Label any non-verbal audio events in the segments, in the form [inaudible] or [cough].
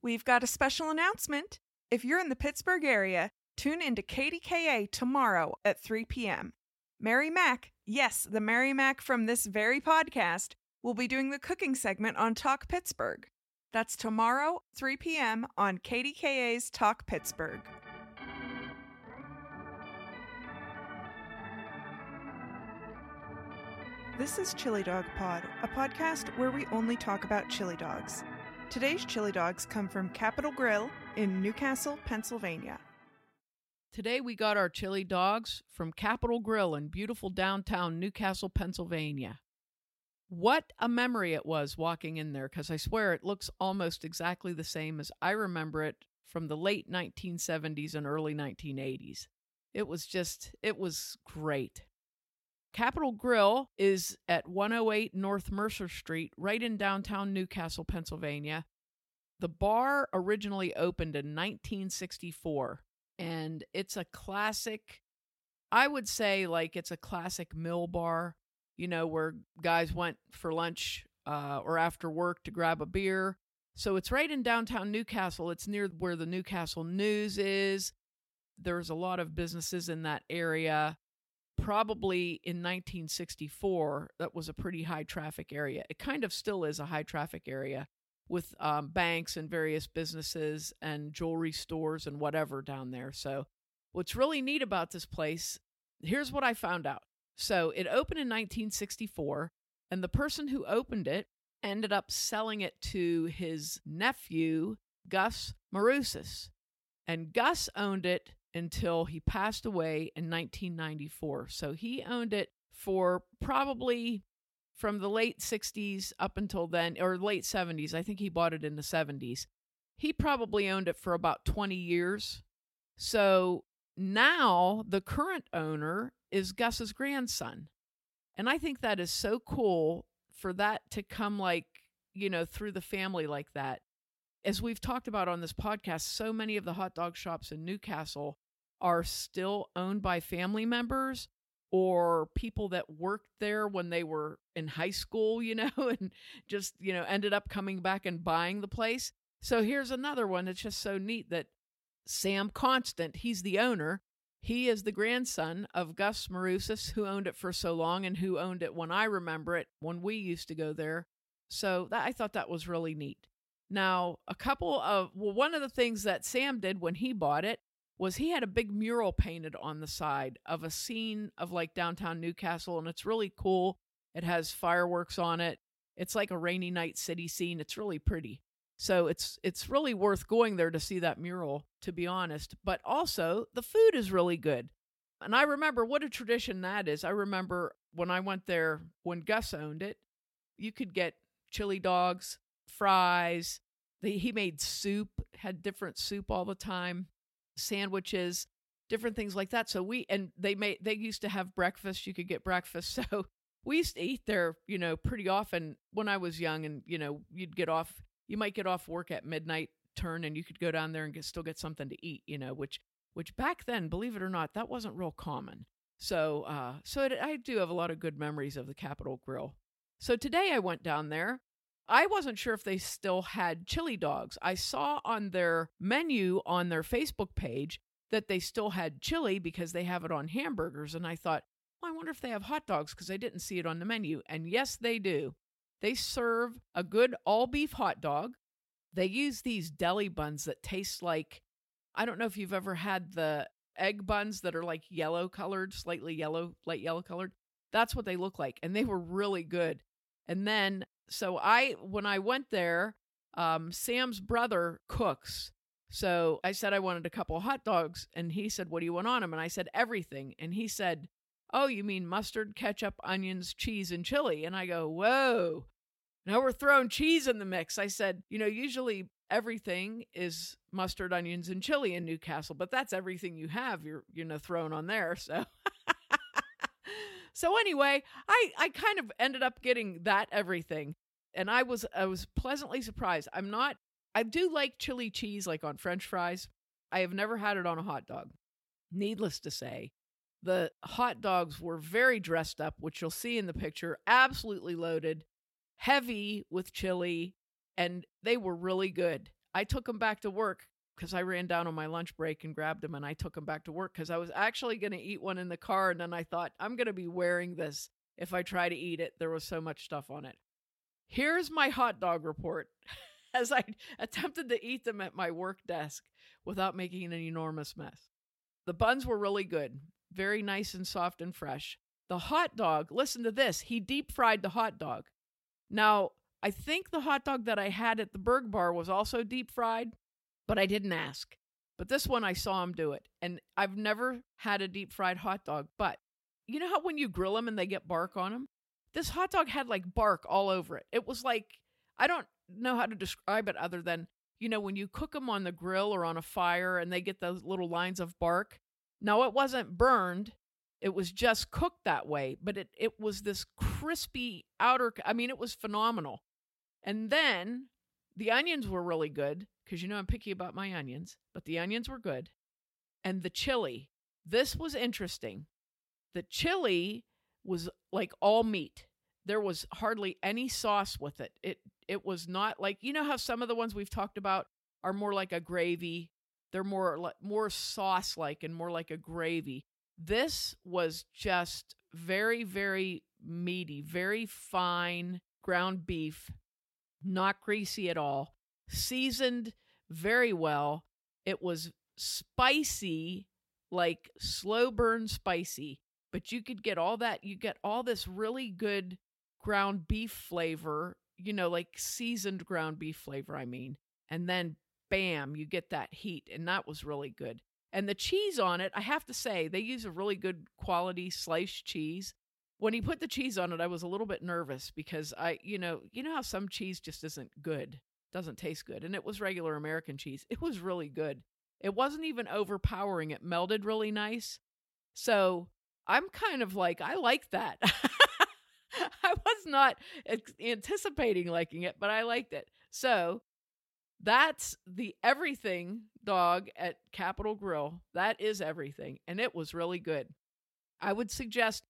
We've got a special announcement. If you're in the Pittsburgh area, tune into KDKA tomorrow at 3 p.m. Mary Mac, yes, the Mary Mac from this very podcast, will be doing the cooking segment on Talk Pittsburgh. That's tomorrow, 3 p.m. on KDKA's Talk Pittsburgh. This is Chili Dog Pod, a podcast where we only talk about chili dogs. Today's chili dogs come from Capitol Grill in New Castle, Pennsylvania. Today we got our chili dogs from Capitol Grill in beautiful downtown New Castle, Pennsylvania. What a memory it was walking in there because I swear it looks almost exactly the same as I remember it from the late 1970s and early 1980s. It was just, it was great. Capitol Grill is at 108 North Mercer Street, right in downtown New Castle, Pennsylvania. The bar originally opened in 1964, and it's a classic, I would say, like it's a classic mill bar, you know, where guys went for lunch uh, or after work to grab a beer. So it's right in downtown New Castle. It's near where the New Castle News is. There's a lot of businesses in that area probably in 1964 that was a pretty high traffic area. It kind of still is a high traffic area with um, banks and various businesses and jewelry stores and whatever down there. So what's really neat about this place here's what i found out. So it opened in 1964 and the person who opened it ended up selling it to his nephew gus marusis and gus owned it until he passed away in 1994. So he owned it for probably from the late 60s up until then, or late 70s. I think he bought it in the 70s. He probably owned it for about 20 years. So now the current owner is Gus's grandson. And I think that is so cool for that to come like, you know, through the family like that as we've talked about on this podcast, so many of the hot dog shops in New Castle are still owned by family members or people that worked there when they were in high school, you know, [laughs] and just, you know, ended up coming back and buying the place. So here's another one that's just so neat that Sam Constant, he's the owner. He is the grandson of Gus Marusis, who owned it for so long and who owned it when I remember it, when we used to go there. So that, I thought that was really neat. Now, a couple of, well, one of the things that Sam did when he bought it was he had a big mural painted on the side of a scene of like downtown New Castle, and it's really cool. It has fireworks on it. It's like a rainy night city scene. It's really pretty. So it's it's really worth going there to see that mural, to be honest. But also the food is really good. And I remember what a tradition that is. I remember when I went there when Gus owned it, you could get chili dogs, fries. he made soup, had different soup all the time sandwiches, different things like that. So we and they made they used to have breakfast. You could get breakfast. [laughs] So we used to eat there, you know, pretty often when I was young. And you know, you'd get off. You might get off work at midnight turn, and you could go down there and get, still get something to eat. You know, which which back then, believe it or not, that wasn't real common. So uh, so it, I do have a lot of good memories of the Capitol Grill. So today I went down there I wasn't sure if they still had chili dogs. I saw on their menu on their Facebook page that they still had chili because they have it on hamburgers. And I thought, well, I wonder if they have hot dogs because I didn't see it on the menu. And yes, they do. They serve a good all beef hot dog. They use these deli buns that taste like I don't know if you've ever had the egg buns that are like yellow colored, slightly yellow, light yellow colored. That's what they look like. And they were really good. And then so I when I went there, um, Sam's brother cooks. So I said I wanted a couple hot dogs, and he said, "What do you want on them?" And I said, "Everything." And he said, "Oh, you mean mustard, ketchup, onions, cheese, and chili?" And I go, "Whoa!" Now we're throwing cheese in the mix. I said, "You know, usually everything is mustard, onions, and chili in New Castle, but that's everything you have. You're you know thrown on there." [laughs] So. So anyway, I I kind of ended up getting that everything. And I was I was pleasantly surprised. I'm not I do like chili cheese like on french fries. I have never had it on a hot dog. Needless to say, the hot dogs were very dressed up, which you'll see in the picture, absolutely loaded, heavy with chili, and they were really good. I took them back to work because I ran down on my lunch break and grabbed them and I took them back to work because I was actually going to eat one in the car. And then I thought, I'm going to be wearing this if I try to eat it. There was so much stuff on it. Here's my hot dog report [laughs] as I attempted to eat them at my work desk without making an enormous mess. The buns were really good, very nice and soft and fresh. The hot dog, listen to this, he deep fried the hot dog. Now, I think the hot dog that I had at the Berg Bar was also deep fried, but I didn't ask. But this one I saw him do it. And I've never had a deep fried hot dog, but you know how when you grill them and they get bark on them? This hot dog had like bark all over it. It was like, I don't know how to describe it other than, you know, when you cook them on the grill or on a fire and they get those little lines of bark. Now, it wasn't burned, it was just cooked that way, but it, it was this crispy outer, I mean, it was phenomenal. And then the onions were really good because you know I'm picky about my onions, but the onions were good. And the chili, this was interesting. The chili was like all meat. There was hardly any sauce with it. It it was not like you know how some of the ones we've talked about are more like a gravy. They're more more sauce like and more like a gravy. This was just very very meaty, very fine ground beef, not greasy at all, seasoned very well. It was spicy, like slow burn spicy, but you could get all that. You get all this really good ground beef flavor, you know, like seasoned ground beef flavor, I mean. And then bam, you get that heat. And that was really good. And the cheese on it, I have to say, they use a really good quality sliced cheese. When he put the cheese on it, I was a little bit nervous because I, you know, you know how some cheese just isn't good doesn't taste good. And it was regular American cheese. It was really good. It wasn't even overpowering. It melted really nice. So I'm kind of like, I like that. [laughs] I was not anticipating liking it, but I liked it. So that's the everything dog at Capitol Grill. That is everything. And it was really good. I would suggest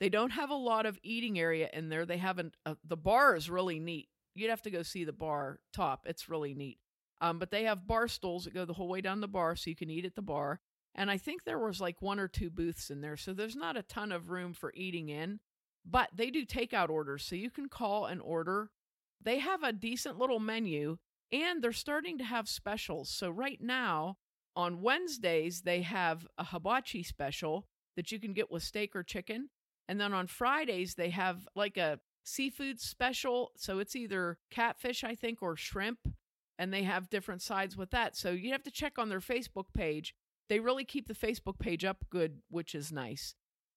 they don't have a lot of eating area in there. They haven't, uh, the bar is really neat you'd have to go see the bar top. It's really neat. Um, but they have bar stools that go the whole way down the bar so you can eat at the bar. And I think there was like one or two booths in there. So there's not a ton of room for eating in, but they do takeout orders. So you can call and order. They have a decent little menu and they're starting to have specials. So right now on Wednesdays, they have a hibachi special that you can get with steak or chicken. And then on Fridays, they have like a seafood special. So it's either catfish, I think, or shrimp. And they have different sides with that. So you have to check on their Facebook page. They really keep the Facebook page up good, which is nice.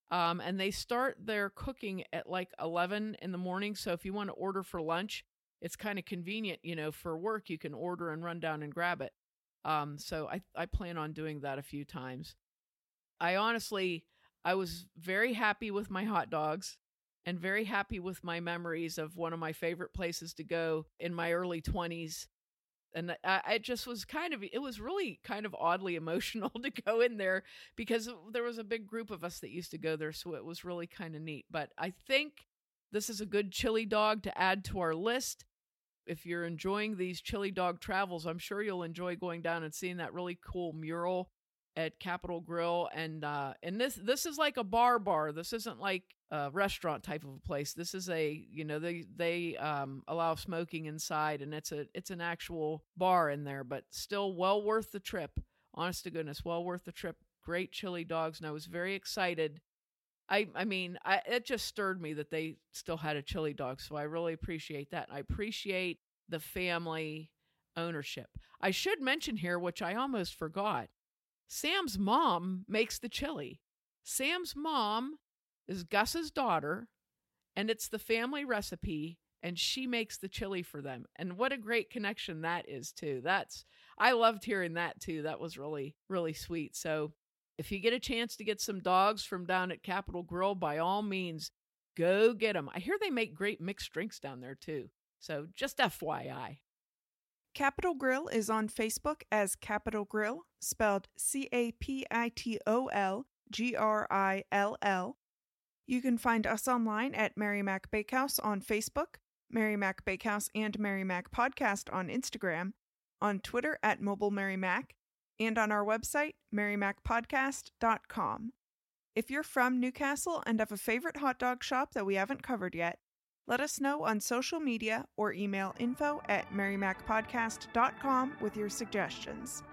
Um, and they start their cooking at like 11 in the morning. So if you want to order for lunch, it's kind of convenient, you know, for work. You can order and run down and grab it. Um, so I, I plan on doing that a few times. I honestly, I was very happy with my hot dogs and very happy with my memories of one of my favorite places to go in my early 20s. And I, I just was kind of, it was really kind of oddly [laughs] emotional to go in there because there was a big group of us that used to go there. So it was really kind of neat. But I think this is a good chili dog to add to our list. If you're enjoying these chili dog travels, I'm sure you'll enjoy going down and seeing that really cool mural at Capitol Grill, and uh, and this this is like a bar bar. This isn't like a restaurant type of a place. This is a you know they they um, allow smoking inside, and it's a it's an actual bar in there, but still well worth the trip. Honest to goodness, well worth the trip. Great chili dogs, and I was very excited. I I mean, I, it just stirred me that they still had a chili dog, so I really appreciate that. I appreciate the family ownership. I should mention here, which I almost forgot Sam's mom makes the chili. Sam's mom is Gus's daughter, and it's the family recipe, and she makes the chili for them. And what a great connection that is, too. That's, I loved hearing that, too. That was really, really sweet. So if you get a chance to get some dogs from down at Capitol Grill, by all means, go get them. I hear they make great mixed drinks down there, too. So just FYI. Capitol Grill is on Facebook as Capitol Grill, spelled C A P I T O L G R I L L. You can find us online at Mary Mac Bakehouse on Facebook, Mary Mac Bakehouse and Mary Mac Podcast on Instagram, on Twitter at Mobile Mary Mac, and on our website, marymacpodcast.com. If you're from New Castle and have a favorite hot dog shop that we haven't covered yet, let us know on social media or email info at marymacpodcast.com with your suggestions.